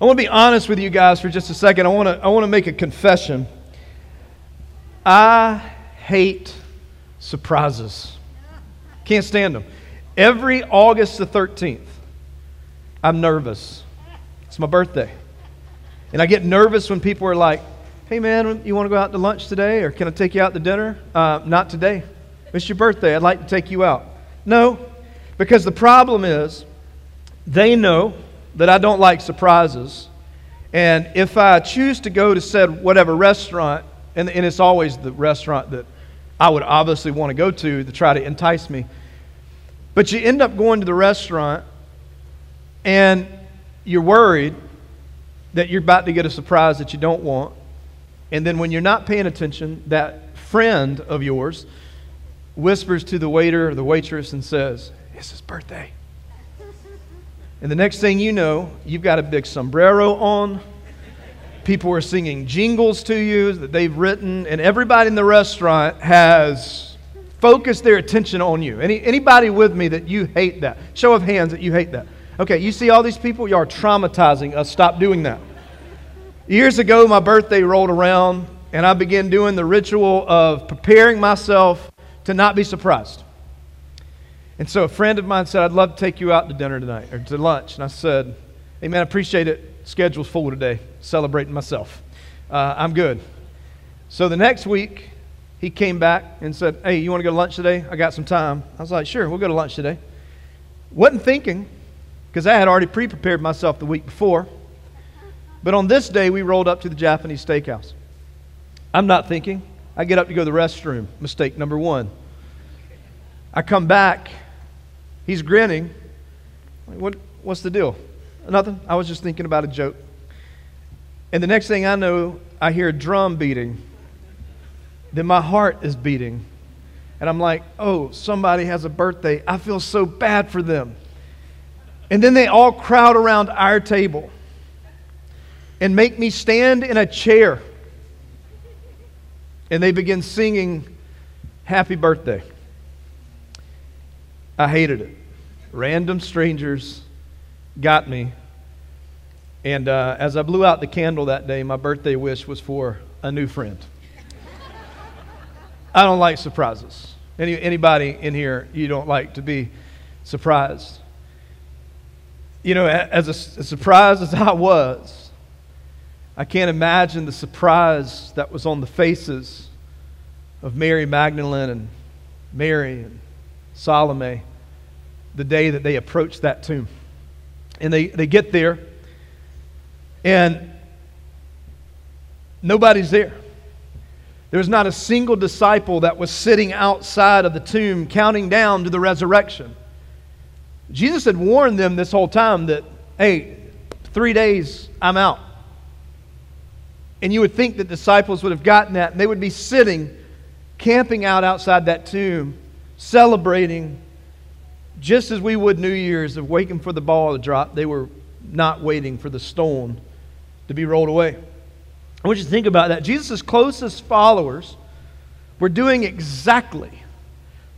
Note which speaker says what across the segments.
Speaker 1: I want to be honest with you guys for just a second. I want to, I want to make a confession. I hate surprises. Can't stand them. Every August the 13th, I'm nervous. It's my birthday. And I get nervous when people are like, hey man, you want to go out to lunch today or can I take you out to dinner? Uh, not today. It's your birthday. I'd like to take you out. No, because the problem is they know that I don't like surprises. And if I choose to go to said whatever restaurant, and, and it's always the restaurant that I would obviously want to go to to try to entice me, but you end up going to the restaurant and you're worried that you're about to get a surprise that you don't want. And then when you're not paying attention, that friend of yours whispers to the waiter or the waitress and says, It's his birthday. And the next thing you know, you've got a big sombrero on. People are singing jingles to you that they've written, and everybody in the restaurant has focused their attention on you. Any, anybody with me that you hate that? Show of hands that you hate that. Okay, you see all these people? You are traumatizing us. Stop doing that. Years ago, my birthday rolled around, and I began doing the ritual of preparing myself to not be surprised. And so a friend of mine said, I'd love to take you out to dinner tonight or to lunch. And I said, Hey, man, I appreciate it. Schedule's full today, celebrating myself. Uh, I'm good. So the next week, he came back and said, Hey, you want to go to lunch today? I got some time. I was like, Sure, we'll go to lunch today. Wasn't thinking, because I had already pre prepared myself the week before. But on this day, we rolled up to the Japanese steakhouse. I'm not thinking. I get up to go to the restroom. Mistake number one. I come back He's grinning. What, what's the deal? Nothing. I was just thinking about a joke. And the next thing I know, I hear a drum beating. Then my heart is beating. And I'm like, oh, somebody has a birthday. I feel so bad for them. And then they all crowd around our table and make me stand in a chair. And they begin singing Happy Birthday. I hated it. Random strangers got me. And uh, as I blew out the candle that day, my birthday wish was for a new friend. I don't like surprises. Any, anybody in here, you don't like to be surprised. You know, as, a, as surprised as I was, I can't imagine the surprise that was on the faces of Mary Magdalene and Mary and Salome the day that they approach that tomb. And they, they get there, and nobody's there. There's not a single disciple that was sitting outside of the tomb counting down to the resurrection. Jesus had warned them this whole time that, hey, three days, I'm out. And you would think that disciples would have gotten that, and they would be sitting, camping out outside that tomb, celebrating just as we would New Year's of waiting for the ball to drop, they were not waiting for the stone to be rolled away. I want you to think about that. Jesus' closest followers were doing exactly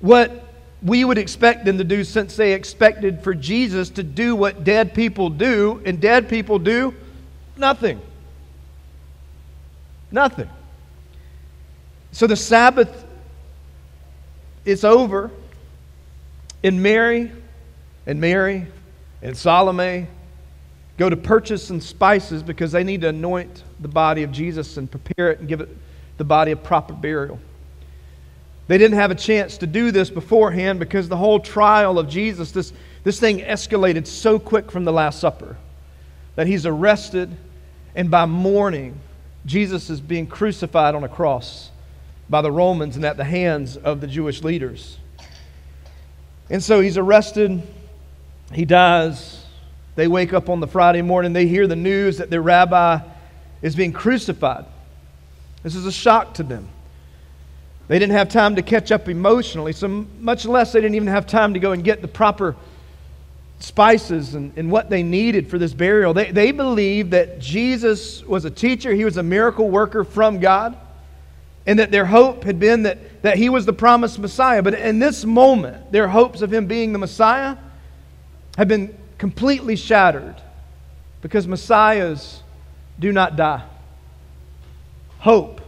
Speaker 1: what we would expect them to do since they expected for Jesus to do what dead people do, and dead people do nothing. Nothing. So the Sabbath is over. And Mary and Mary and Salome go to purchase some spices because they need to anoint the body of Jesus and prepare it and give it the body a proper burial. They didn't have a chance to do this beforehand because the whole trial of Jesus, this, this thing escalated so quick from the Last Supper that he's arrested, and by morning, Jesus is being crucified on a cross by the Romans and at the hands of the Jewish leaders. And so he's arrested. He dies. They wake up on the Friday morning. They hear the news that their rabbi is being crucified. This is a shock to them. They didn't have time to catch up emotionally, so much less they didn't even have time to go and get the proper spices and, and what they needed for this burial. They, they believed that Jesus was a teacher, he was a miracle worker from God and that their hope had been that, that he was the promised Messiah. But in this moment, their hopes of him being the Messiah had been completely shattered because Messiahs do not die. Hope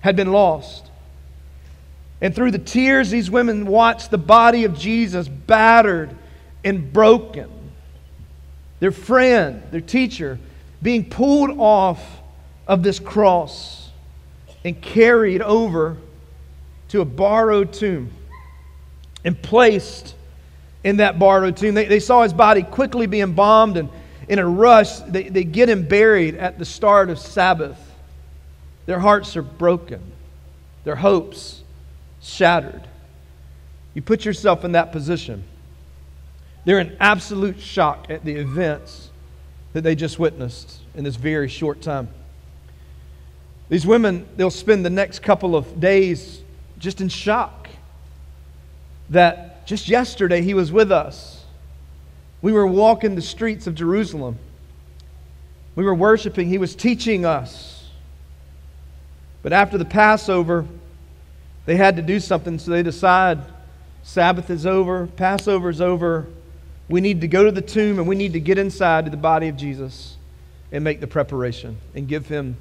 Speaker 1: had been lost. And through the tears, these women watched the body of Jesus battered and broken. Their friend, their teacher, being pulled off of this cross and carried over to a borrowed tomb and placed in that borrowed tomb. They, they saw his body quickly be embalmed, and in a rush, they, they get him buried at the start of Sabbath. Their hearts are broken, their hopes shattered. You put yourself in that position. They're in absolute shock at the events that they just witnessed in this very short time. These women, they'll spend the next couple of days just in shock that just yesterday he was with us. We were walking the streets of Jerusalem. We were worshiping. He was teaching us. But after the Passover, they had to do something, so they decide Sabbath is over, Passover is over. We need to go to the tomb and we need to get inside to the body of Jesus and make the preparation and give him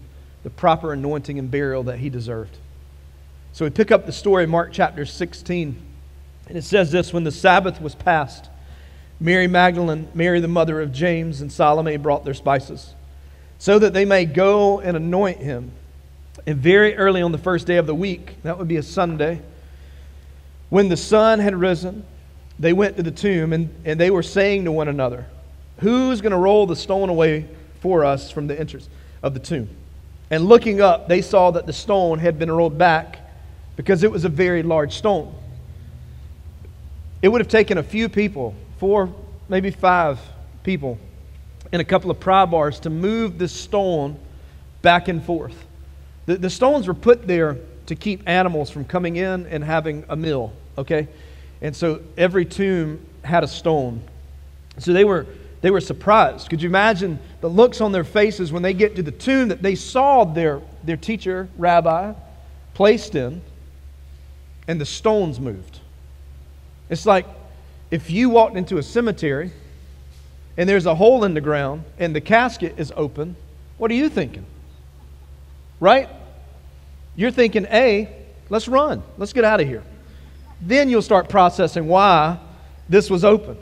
Speaker 1: the proper anointing and burial that he deserved. So we pick up the story Mark chapter 16. And it says this when the Sabbath was past, Mary Magdalene, Mary the mother of James, and Salome brought their spices, so that they may go and anoint him. And very early on the first day of the week, that would be a Sunday, when the sun had risen, they went to the tomb and, and they were saying to one another, Who's going to roll the stone away for us from the entrance of the tomb? And looking up, they saw that the stone had been rolled back because it was a very large stone. It would have taken a few people, four, maybe five people, and a couple of pry bars to move this stone back and forth. The, the stones were put there to keep animals from coming in and having a meal, okay? And so every tomb had a stone. So they were, they were surprised. Could you imagine the looks on their faces when they get to the tomb that they saw their, their teacher, rabbi, placed in, and the stones moved? It's like if you walked into a cemetery and there's a hole in the ground and the casket is open, what are you thinking? Right? You're thinking, A, let's run. Let's get out of here. Then you'll start processing why this was opened.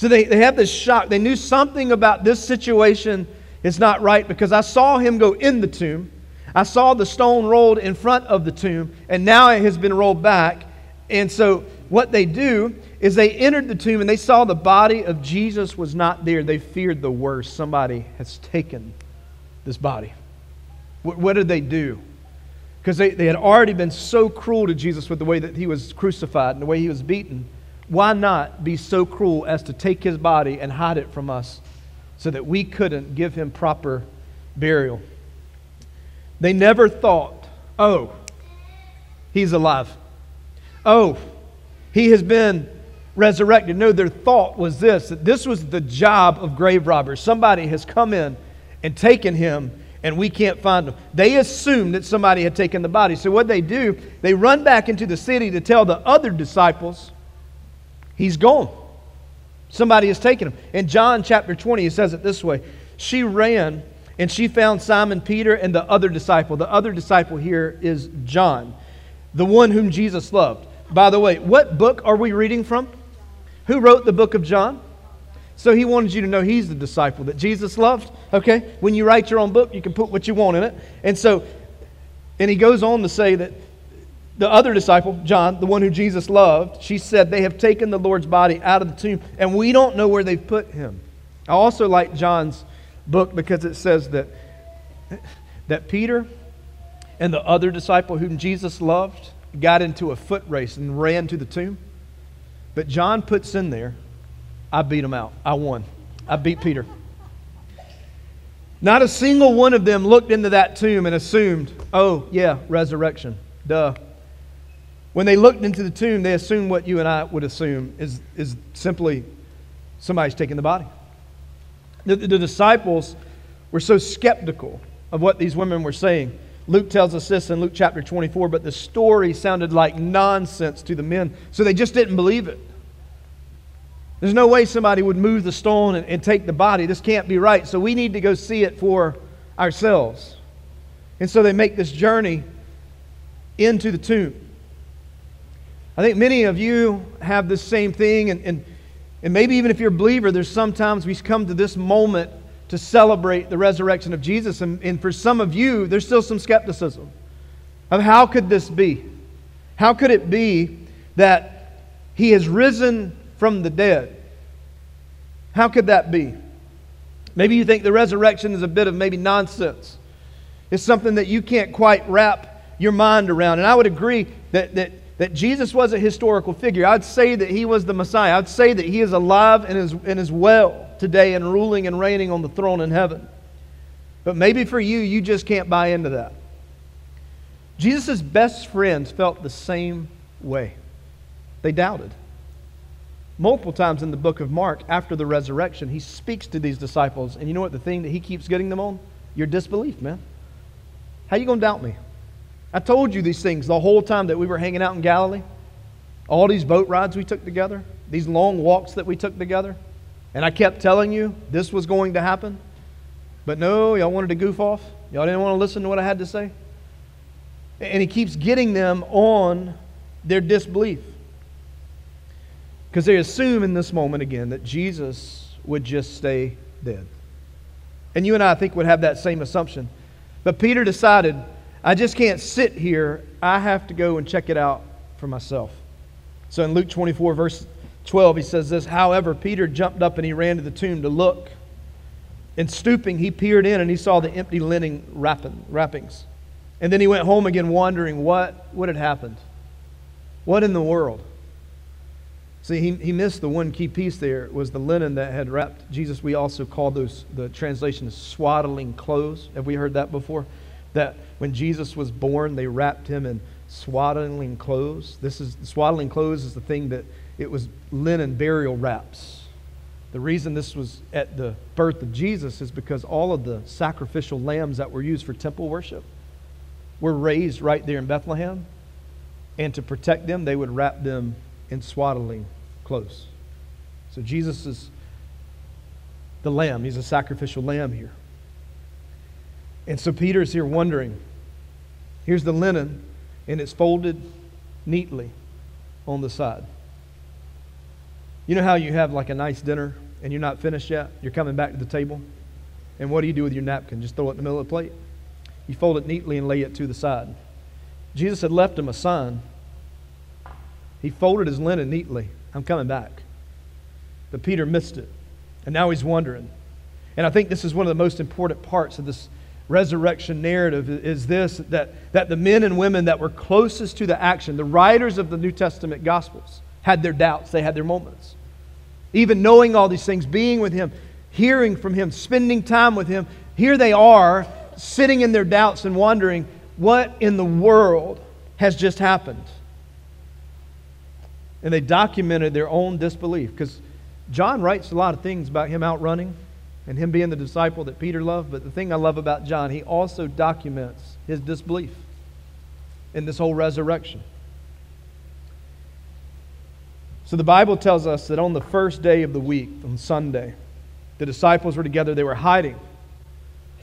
Speaker 1: So they, they have this shock. They knew something about this situation is not right because I saw him go in the tomb. I saw the stone rolled in front of the tomb, and now it has been rolled back. And so what they do is they entered the tomb and they saw the body of Jesus was not there. They feared the worst. Somebody has taken this body. What, what did they do? Because they, they had already been so cruel to Jesus with the way that he was crucified and the way he was beaten. Why not be so cruel as to take his body and hide it from us so that we couldn't give him proper burial? They never thought, oh, he's alive. Oh, he has been resurrected. No, their thought was this that this was the job of grave robbers. Somebody has come in and taken him, and we can't find him. They assumed that somebody had taken the body. So, what they do, they run back into the city to tell the other disciples, He's gone. Somebody has taken him. In John chapter 20, it says it this way She ran and she found Simon Peter and the other disciple. The other disciple here is John, the one whom Jesus loved. By the way, what book are we reading from? Who wrote the book of John? So he wanted you to know he's the disciple that Jesus loved. Okay? When you write your own book, you can put what you want in it. And so, and he goes on to say that the other disciple, John, the one who Jesus loved, she said, They have taken the Lord's body out of the tomb, and we don't know where they've put him. I also like John's book because it says that, that Peter and the other disciple whom Jesus loved, got into a foot race and ran to the tomb. But John puts in there, I beat him out. I won. I beat Peter. Not a single one of them looked into that tomb and assumed, oh, yeah, resurrection. Duh. When they looked into the tomb, they assumed what you and I would assume is, is simply somebody's taking the body. The, the disciples were so skeptical of what these women were saying Luke tells us this in Luke chapter 24, but the story sounded like nonsense to the men, so they just didn't believe it. There's no way somebody would move the stone and, and take the body. This can't be right. So we need to go see it for ourselves. And so they make this journey into the tomb. I think many of you have the same thing, and, and, and maybe even if you're a believer, there's sometimes we come to this moment to celebrate the resurrection of Jesus. And, and for some of you, there's still some skepticism of how could this be? How could it be that he has risen from the dead? How could that be? Maybe you think the resurrection is a bit of maybe nonsense. It's something that you can't quite wrap your mind around. And I would agree that, that, that Jesus was a historical figure. I'd say that he was the Messiah. I'd say that he is alive and is, and is well today and ruling and reigning on the throne in heaven. But maybe for you, you just can't buy into that. Jesus' best friends felt the same way. They doubted. Multiple times in the book of Mark, after the resurrection, he speaks to these disciples. And you know what the thing that he keeps getting them on? Your disbelief, man. How you going to doubt me? I told you these things the whole time that we were hanging out in Galilee. All these boat rides we took together, these long walks that we took together. And I kept telling you this was going to happen. But no, y'all wanted to goof off. Y'all didn't want to listen to what I had to say. And he keeps getting them on their disbelief. Because they assume in this moment again that Jesus would just stay dead. And you and I, I think, would have that same assumption. But Peter decided, I just can't sit here. I have to go and check it out for myself. So in Luke 24, verse 12, he says this However, Peter jumped up and he ran to the tomb to look. And stooping, he peered in and he saw the empty linen wrappings. And then he went home again, wondering what, what had happened. What in the world? See, he, he missed the one key piece there was the linen that had wrapped Jesus. We also call those the translation swaddling clothes. Have we heard that before? That when Jesus was born, they wrapped him in swaddling clothes. This is swaddling clothes is the thing that it was linen burial wraps. The reason this was at the birth of Jesus is because all of the sacrificial lambs that were used for temple worship were raised right there in Bethlehem. And to protect them, they would wrap them in swaddling clothes. So Jesus is the lamb. He's a sacrificial lamb here. And so Peter's here wondering. Here's the linen, and it's folded neatly on the side. You know how you have like a nice dinner and you're not finished yet? You're coming back to the table. And what do you do with your napkin? Just throw it in the middle of the plate? You fold it neatly and lay it to the side. Jesus had left him a sign. He folded his linen neatly. I'm coming back. But Peter missed it. And now he's wondering. And I think this is one of the most important parts of this resurrection narrative is this that, that the men and women that were closest to the action, the writers of the New Testament Gospels, had their doubts, they had their moments. Even knowing all these things, being with him, hearing from him, spending time with him, here they are sitting in their doubts and wondering what in the world has just happened. And they documented their own disbelief because John writes a lot of things about him outrunning and him being the disciple that Peter loved. But the thing I love about John, he also documents his disbelief in this whole resurrection. So the Bible tells us that on the first day of the week, on Sunday, the disciples were together, they were hiding.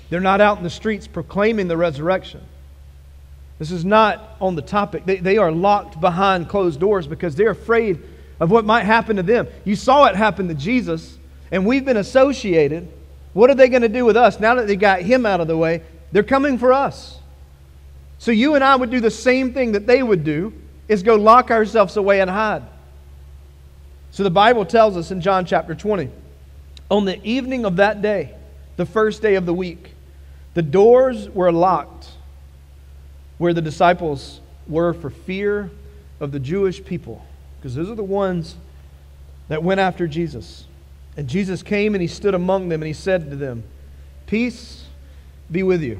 Speaker 1: They're not out in the streets proclaiming the resurrection. This is not on the topic. They, they are locked behind closed doors because they're afraid of what might happen to them. You saw it happen to Jesus, and we've been associated. What are they going to do with us now that they got him out of the way? They're coming for us. So you and I would do the same thing that they would do is go lock ourselves away and hide. So the Bible tells us in John chapter 20, on the evening of that day, the first day of the week, the doors were locked where the disciples were for fear of the Jewish people, because those are the ones that went after Jesus. And Jesus came and he stood among them and he said to them, Peace be with you.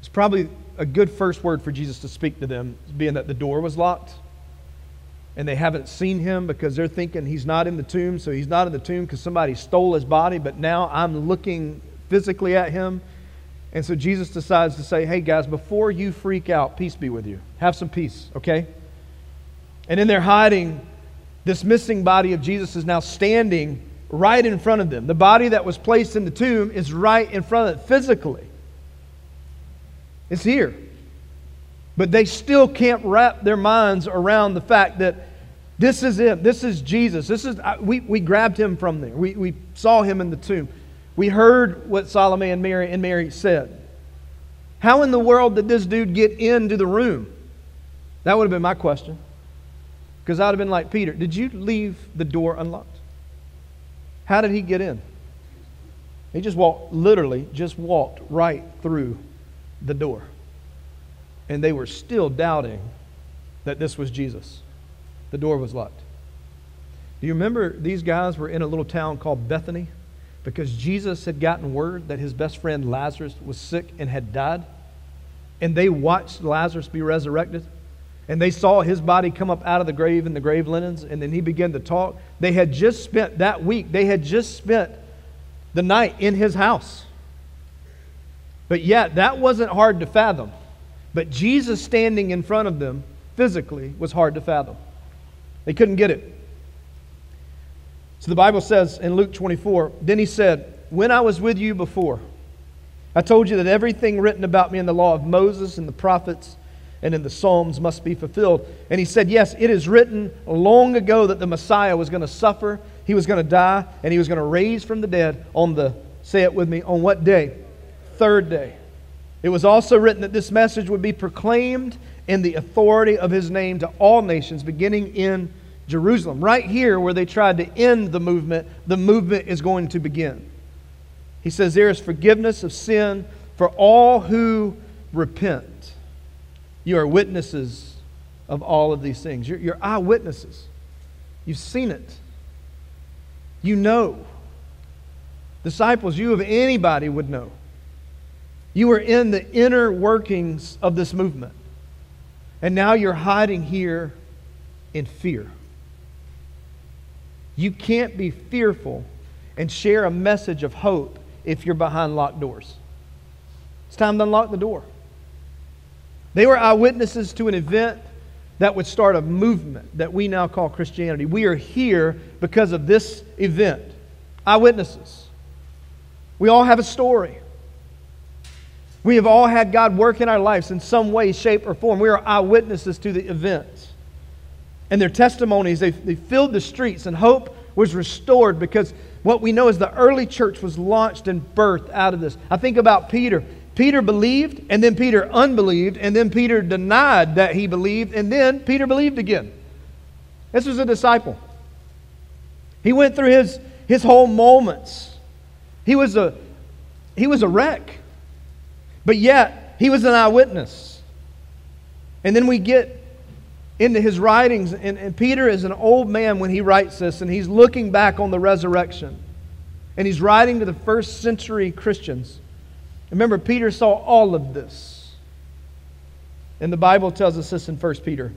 Speaker 1: It's probably a good first word for Jesus to speak to them, being that the door was locked and they haven't seen him because they're thinking he's not in the tomb. So he's not in the tomb because somebody stole his body, but now I'm looking physically at him. And so Jesus decides to say, hey guys, before you freak out, peace be with you. Have some peace, okay? And in their hiding, This missing body of Jesus is now standing right in front of them. The body that was placed in the tomb is right in front of them physically. It's here. But they still can't wrap their minds around the fact that this is it. This is Jesus. This is we, we grabbed him from there. We, we saw him in the tomb. We heard what Salome and Mary and Mary said. How in the world did this dude get into the room? That would have been my question. Because I'd have been like, Peter, did you leave the door unlocked? How did he get in? He just walked, literally, just walked right through the door. And they were still doubting that this was Jesus. The door was locked. Do you remember these guys were in a little town called Bethany? Because Jesus had gotten word that his best friend Lazarus was sick and had died. And they watched Lazarus be resurrected. And they saw his body come up out of the grave in the grave linens. And then he began to talk. They had just spent that week, they had just spent the night in his house. But yet, that wasn't hard to fathom. But Jesus standing in front of them physically was hard to fathom. They couldn't get it. So the Bible says in Luke 24, then he said, When I was with you before, I told you that everything written about me in the law of Moses and the prophets and in the Psalms must be fulfilled. And he said, Yes, it is written long ago that the Messiah was going to suffer, he was going to die, and he was going to raise from the dead on the, say it with me, on what day? Third day. It was also written that this message would be proclaimed in the authority of his name to all nations, beginning in Jerusalem. Right here, where they tried to end the movement, the movement is going to begin. He says, There is forgiveness of sin for all who repent. You are witnesses of all of these things. You're, you're eyewitnesses. You've seen it. You know. Disciples, you of anybody would know. You were in the inner workings of this movement. And now you're hiding here in fear. You can't be fearful and share a message of hope if you're behind locked doors. It's time to unlock the door. They were eyewitnesses to an event that would start a movement that we now call Christianity. We are here because of this event. Eyewitnesses. We all have a story. We have all had God work in our lives in some way, shape, or form. We are eyewitnesses to the events. And their testimonies, they, they filled the streets, and hope was restored because what we know is the early church was launched and birthed out of this. I think about Peter. Peter believed, and then Peter unbelieved, and then Peter denied that he believed, and then Peter believed again. This was a disciple. He went through his, his whole moments. He was a, he was a wreck. But yet, he was an eyewitness. And then we get into his writings, and, and Peter is an old man when he writes this, and he's looking back on the resurrection. And he's writing to the first century Christians. Remember, Peter saw all of this. And the Bible tells us this in 1 Peter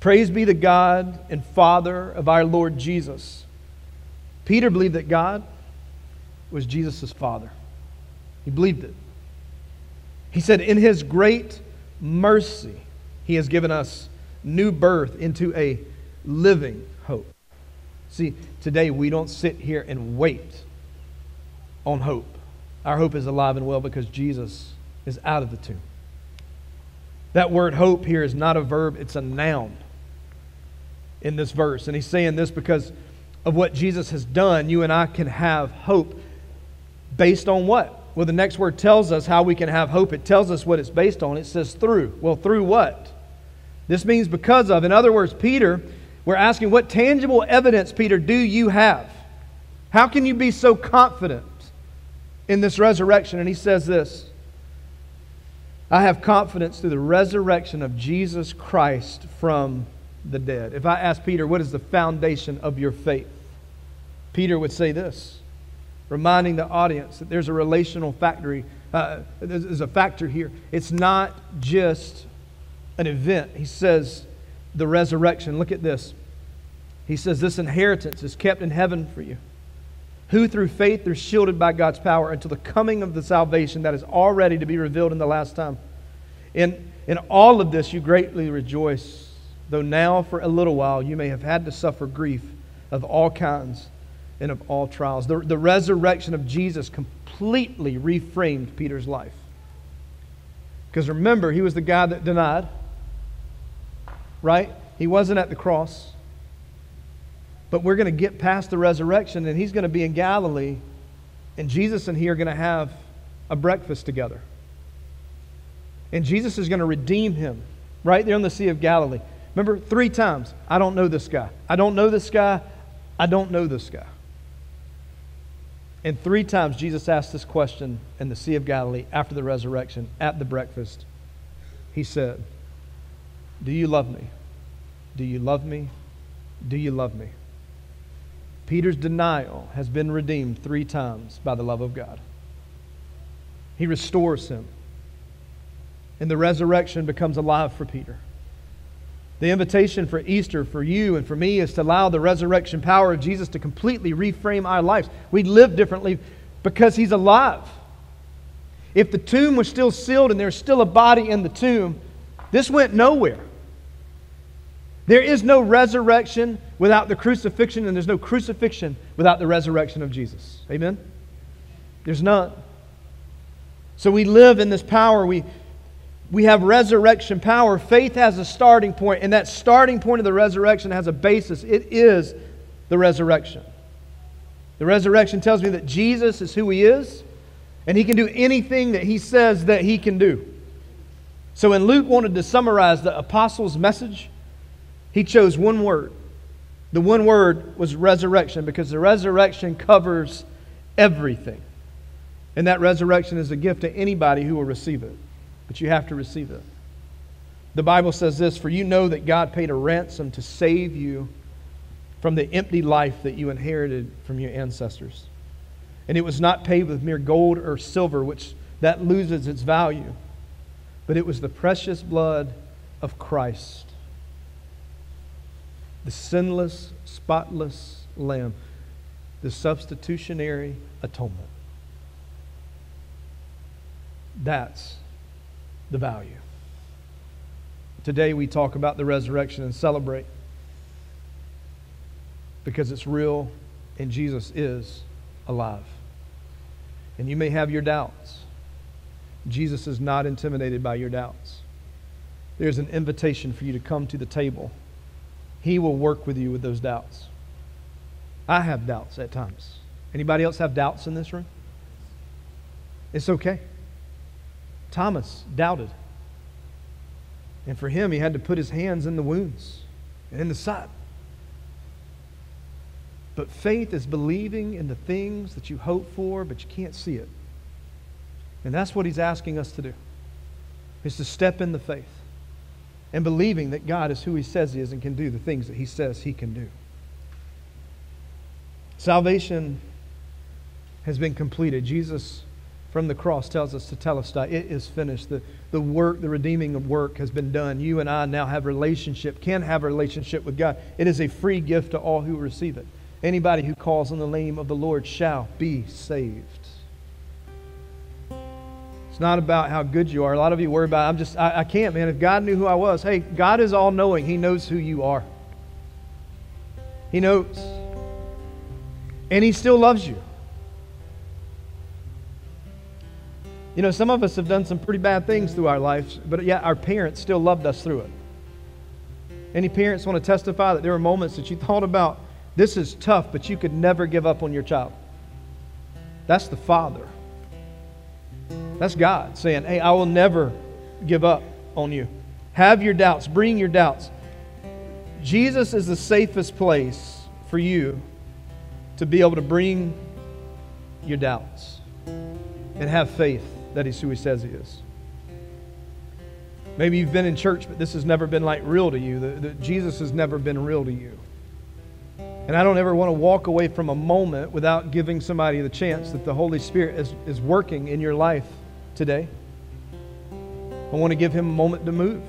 Speaker 1: Praise be the God and Father of our Lord Jesus. Peter believed that God was Jesus' Father, he believed it. He said, In his great mercy, he has given us new birth into a living hope. See, today we don't sit here and wait on hope. Our hope is alive and well because Jesus is out of the tomb. That word hope here is not a verb, it's a noun in this verse. And he's saying this because of what Jesus has done, you and I can have hope based on what? Well, the next word tells us how we can have hope. It tells us what it's based on. It says through. Well, through what? This means because of. In other words, Peter, we're asking, what tangible evidence, Peter, do you have? How can you be so confident in this resurrection? And he says this I have confidence through the resurrection of Jesus Christ from the dead. If I ask Peter, what is the foundation of your faith? Peter would say this reminding the audience that there's a relational factory, uh, there's a factor here. It's not just an event. He says the resurrection. Look at this. He says this inheritance is kept in heaven for you, who through faith are shielded by God's power until the coming of the salvation that is already to be revealed in the last time. In, in all of this, you greatly rejoice though now for a little while you may have had to suffer grief of all kinds and of all trials. The, the resurrection of Jesus completely reframed Peter's life. Because remember, he was the guy that denied, right? He wasn't at the cross. But we're going to get past the resurrection, and he's going to be in Galilee, and Jesus and he are going to have a breakfast together. And Jesus is going to redeem him right there on the Sea of Galilee. Remember, three times, I don't know this guy. I don't know this guy. I don't know this guy. And three times Jesus asked this question in the Sea of Galilee after the resurrection at the breakfast. He said, Do you love me? Do you love me? Do you love me? Peter's denial has been redeemed three times by the love of God. He restores him. And the resurrection becomes alive for Peter. The invitation for Easter for you and for me is to allow the resurrection power of Jesus to completely reframe our lives. We live differently because he's alive. If the tomb was still sealed and there's still a body in the tomb, this went nowhere. There is no resurrection without the crucifixion, and there's no crucifixion without the resurrection of Jesus. Amen? There's none. So we live in this power. We, we have resurrection power. Faith has a starting point, and that starting point of the resurrection has a basis. It is the resurrection. The resurrection tells me that Jesus is who he is, and he can do anything that he says that he can do. So when Luke wanted to summarize the apostles' message, he chose one word. The one word was resurrection because the resurrection covers everything. And that resurrection is a gift to anybody who will receive it but you have to receive it. The Bible says this For you know that God paid a ransom to save you from the empty life that you inherited from your ancestors. And it was not paid with mere gold or silver, which that loses its value, but it was the precious blood of Christ, the sinless, spotless Lamb, the substitutionary atonement. That's the value. Today we talk about the resurrection and celebrate because it's real and Jesus is alive. And you may have your doubts. Jesus is not intimidated by your doubts. There's an invitation for you to come to the table. He will work with you with those doubts. I have doubts at times. Anybody else have doubts in this room? It's okay. Thomas doubted. And for him, he had to put his hands in the wounds and in the side. But faith is believing in the things that you hope for, but you can't see it. And that's what he's asking us to do, is to step in the faith and believing that God is who he says he is and can do the things that he says he can do. Salvation has been completed. Jesus from the cross tells us tetelestai. It is finished. The, the work, the redeeming work has been done. You and I now have relationship, can have a relationship with God. It is a free gift to all who receive it. Anybody who calls on the name of the Lord shall be saved. It's not about how good you are. A lot of you worry about, I'm just, I, I can't, man. If God knew who I was, hey, God is all knowing. He knows who you are. He knows. And He still loves you. You know, some of us have done some pretty bad things through our lives, but yet our parents still loved us through it. Any parents want to testify that there were moments that you thought about, this is tough, but you could never give up on your child? That's the Father. That's God saying, hey, I will never give up on you. Have your doubts, bring your doubts. Jesus is the safest place for you to be able to bring your doubts and have faith that he's who he says he is. Maybe you've been in church, but this has never been like real to you. The, the, Jesus has never been real to you. And I don't ever want to walk away from a moment without giving somebody the chance that the Holy Spirit is, is working in your life today. I want to give him a moment to move.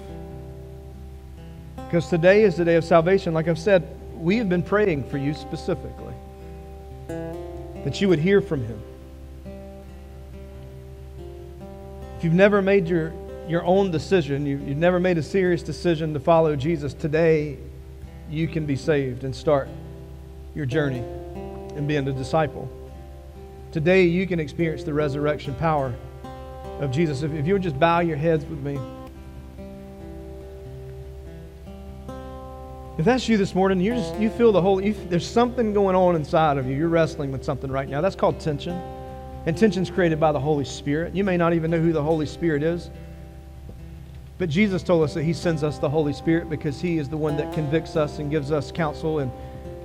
Speaker 1: Because today is the day of salvation. Like I've said, we have been praying for you specifically that you would hear from him If you've never made your your own decision, you, you've never made a serious decision to follow Jesus, today you can be saved and start your journey in being a disciple. Today you can experience the resurrection power of Jesus. If, if you would just bow your heads with me. If that's you this morning, you just you feel the whole you, there's something going on inside of you. You're wrestling with something right now. That's called tension. And tension's created by the Holy Spirit. You may not even know who the Holy Spirit is. But Jesus told us that He sends us the Holy Spirit because He is the one that convicts us and gives us counsel and,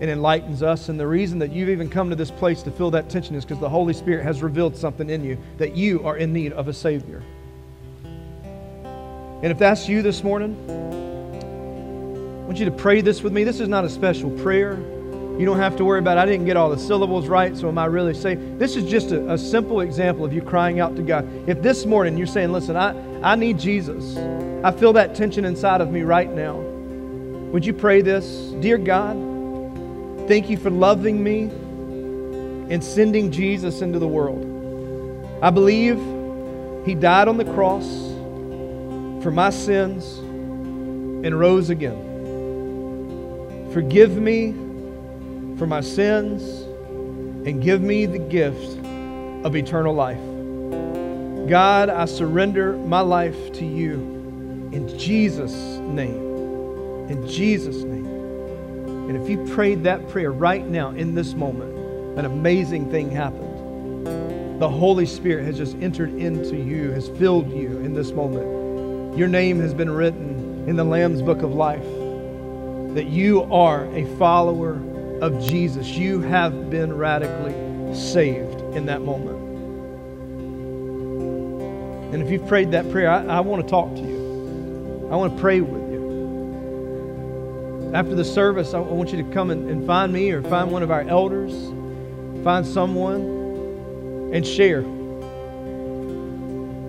Speaker 1: and enlightens us. And the reason that you've even come to this place to feel that tension is because the Holy Spirit has revealed something in you that you are in need of a Savior. And if that's you this morning, I want you to pray this with me. This is not a special prayer. You don't have to worry about, I didn't get all the syllables right, so am I really saved? This is just a, a simple example of you crying out to God. If this morning you're saying, listen, I, I need Jesus, I feel that tension inside of me right now. Would you pray this? Dear God, thank you for loving me and sending Jesus into the world. I believe he died on the cross for my sins and rose again. Forgive me for my sins and give me the gift of eternal life. God, I surrender my life to you in Jesus' name. In Jesus' name. And if you prayed that prayer right now in this moment, an amazing thing happened. The Holy Spirit has just entered into you, has filled you in this moment. Your name has been written in the Lamb's book of life. That you are a follower of Jesus, you have been radically saved in that moment. And if you've prayed that prayer, I, I want to talk to you. I want to pray with you. After the service, I want you to come and, find me or find one of our elders, find someone, and share.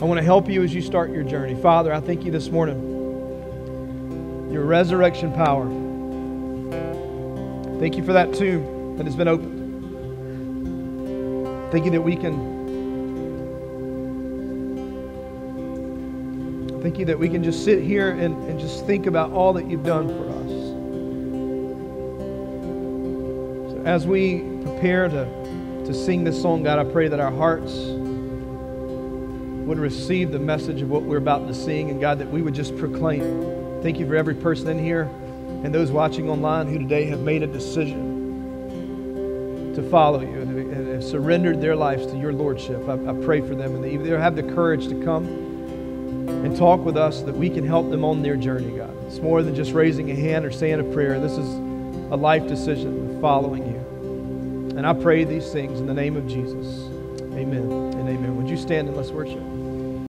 Speaker 1: I want to help you as you start your journey. Father, I thank you this morning. Your resurrection power. Thank you for that tomb that has been opened. Thank you that we can. Thank you that we can just sit here and, and just think about all that you've done for us. As we prepare to, to sing this song, God, I pray that our hearts would receive the message of what we're about to sing, and God, that we would just proclaim. Thank you for every person in here and those watching online who today have made a decision to follow you and have surrendered their lives to your lordship. I, I pray for them and they either have the courage to come and talk with us that we can help them on their journey, God. It's more than just raising a hand or saying a prayer. This is a life decision of following you. And I pray these things in the name of Jesus. Amen and amen. Would you stand and let's worship?